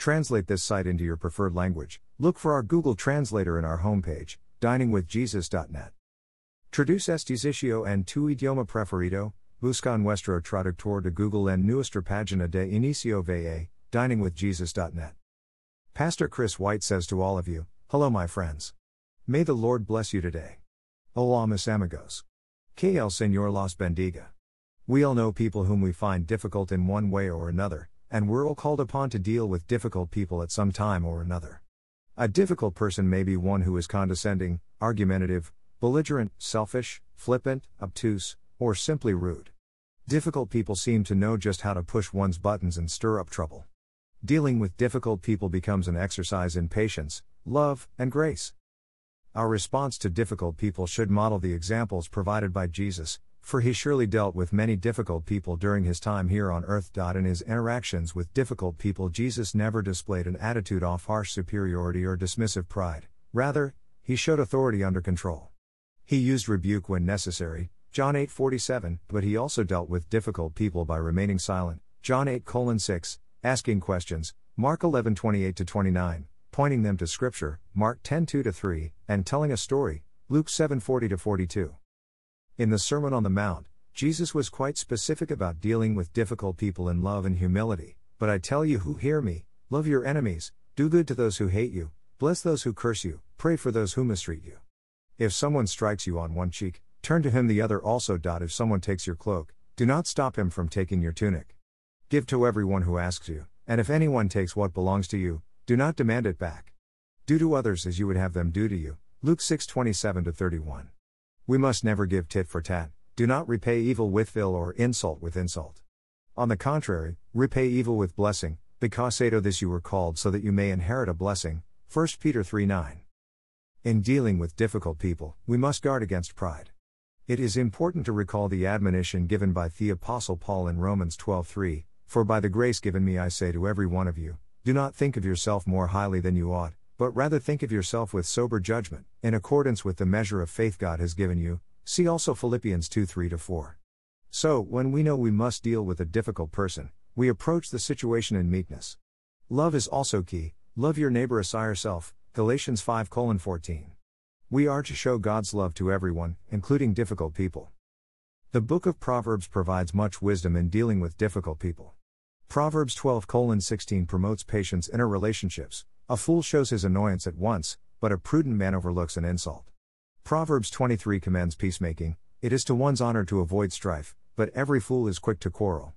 Translate this site into your preferred language. Look for our Google Translator in our homepage, diningwithjesus.net. Traduce este sitio en tu idioma preferido, busca nuestro traductor de Google en nuestra página de inicio va, diningwithjesus.net. Pastor Chris White says to all of you, Hello, my friends. May the Lord bless you today. Hola, mis amigos. Que el Señor los bendiga. We all know people whom we find difficult in one way or another, and we're all called upon to deal with difficult people at some time or another. A difficult person may be one who is condescending, argumentative, belligerent, selfish, flippant, obtuse, or simply rude. Difficult people seem to know just how to push one's buttons and stir up trouble. Dealing with difficult people becomes an exercise in patience, love, and grace. Our response to difficult people should model the examples provided by Jesus, for he surely dealt with many difficult people during his time here on earth. In his interactions with difficult people, Jesus never displayed an attitude of harsh superiority or dismissive pride. Rather, he showed authority under control. He used rebuke when necessary, John 8:47, but he also dealt with difficult people by remaining silent, John 8:6, asking questions, Mark 11:28 29, pointing them to scripture, Mark 10:2 3, and telling a story, Luke 7:40 42. In the Sermon on the Mount, Jesus was quite specific about dealing with difficult people in love and humility. But I tell you who hear me, love your enemies, do good to those who hate you, bless those who curse you, pray for those who mistreat you. If someone strikes you on one cheek, turn to him the other also. If someone takes your cloak, do not stop him from taking your tunic. Give to everyone who asks you, and if anyone takes what belongs to you, do not demand it back. Do to others as you would have them do to you. Luke 6:27 31. We must never give tit for tat. Do not repay evil with ill or insult with insult. On the contrary, repay evil with blessing, because to oh, this you were called so that you may inherit a blessing. 1 Peter 3 9. In dealing with difficult people, we must guard against pride. It is important to recall the admonition given by the Apostle Paul in Romans 12:3, For by the grace given me I say to every one of you, do not think of yourself more highly than you ought, but rather think of yourself with sober judgment, in accordance with the measure of faith God has given you. See also Philippians 2 3 4. So, when we know we must deal with a difficult person, we approach the situation in meekness. Love is also key, love your neighbor as yourself, Galatians 5 14. We are to show God's love to everyone, including difficult people. The book of Proverbs provides much wisdom in dealing with difficult people. Proverbs 12 16 promotes patience in our relationships. A fool shows his annoyance at once, but a prudent man overlooks an insult. Proverbs 23 commends peacemaking. It is to one's honor to avoid strife, but every fool is quick to quarrel.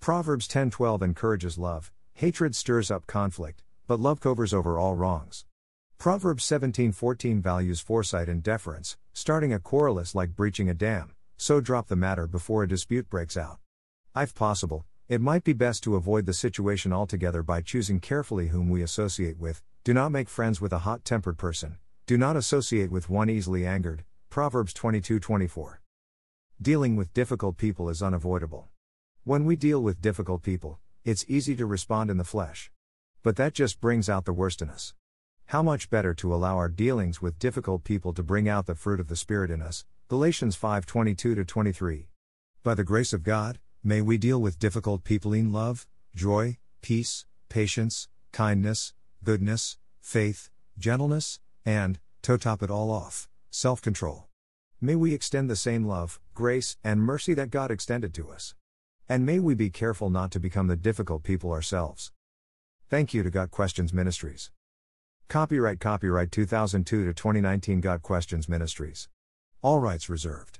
Proverbs 10:12 encourages love. Hatred stirs up conflict, but love covers over all wrongs. Proverbs 17:14 values foresight and deference. Starting a quarrel is like breaching a dam, so drop the matter before a dispute breaks out. If possible, it might be best to avoid the situation altogether by choosing carefully whom we associate with. Do not make friends with a hot-tempered person. Do not associate with one easily angered. Proverbs 22:24. Dealing with difficult people is unavoidable. When we deal with difficult people, it's easy to respond in the flesh. But that just brings out the worst in us. How much better to allow our dealings with difficult people to bring out the fruit of the Spirit in us. Galatians 5:22 23. By the grace of God, may we deal with difficult people in love, joy, peace, patience, kindness, goodness, faith, gentleness, and, to top it all off, self control. May we extend the same love, grace, and mercy that God extended to us. And may we be careful not to become the difficult people ourselves. Thank you to Got Questions Ministries. Copyright Copyright 2002 to 2019 Got Questions Ministries. All rights reserved.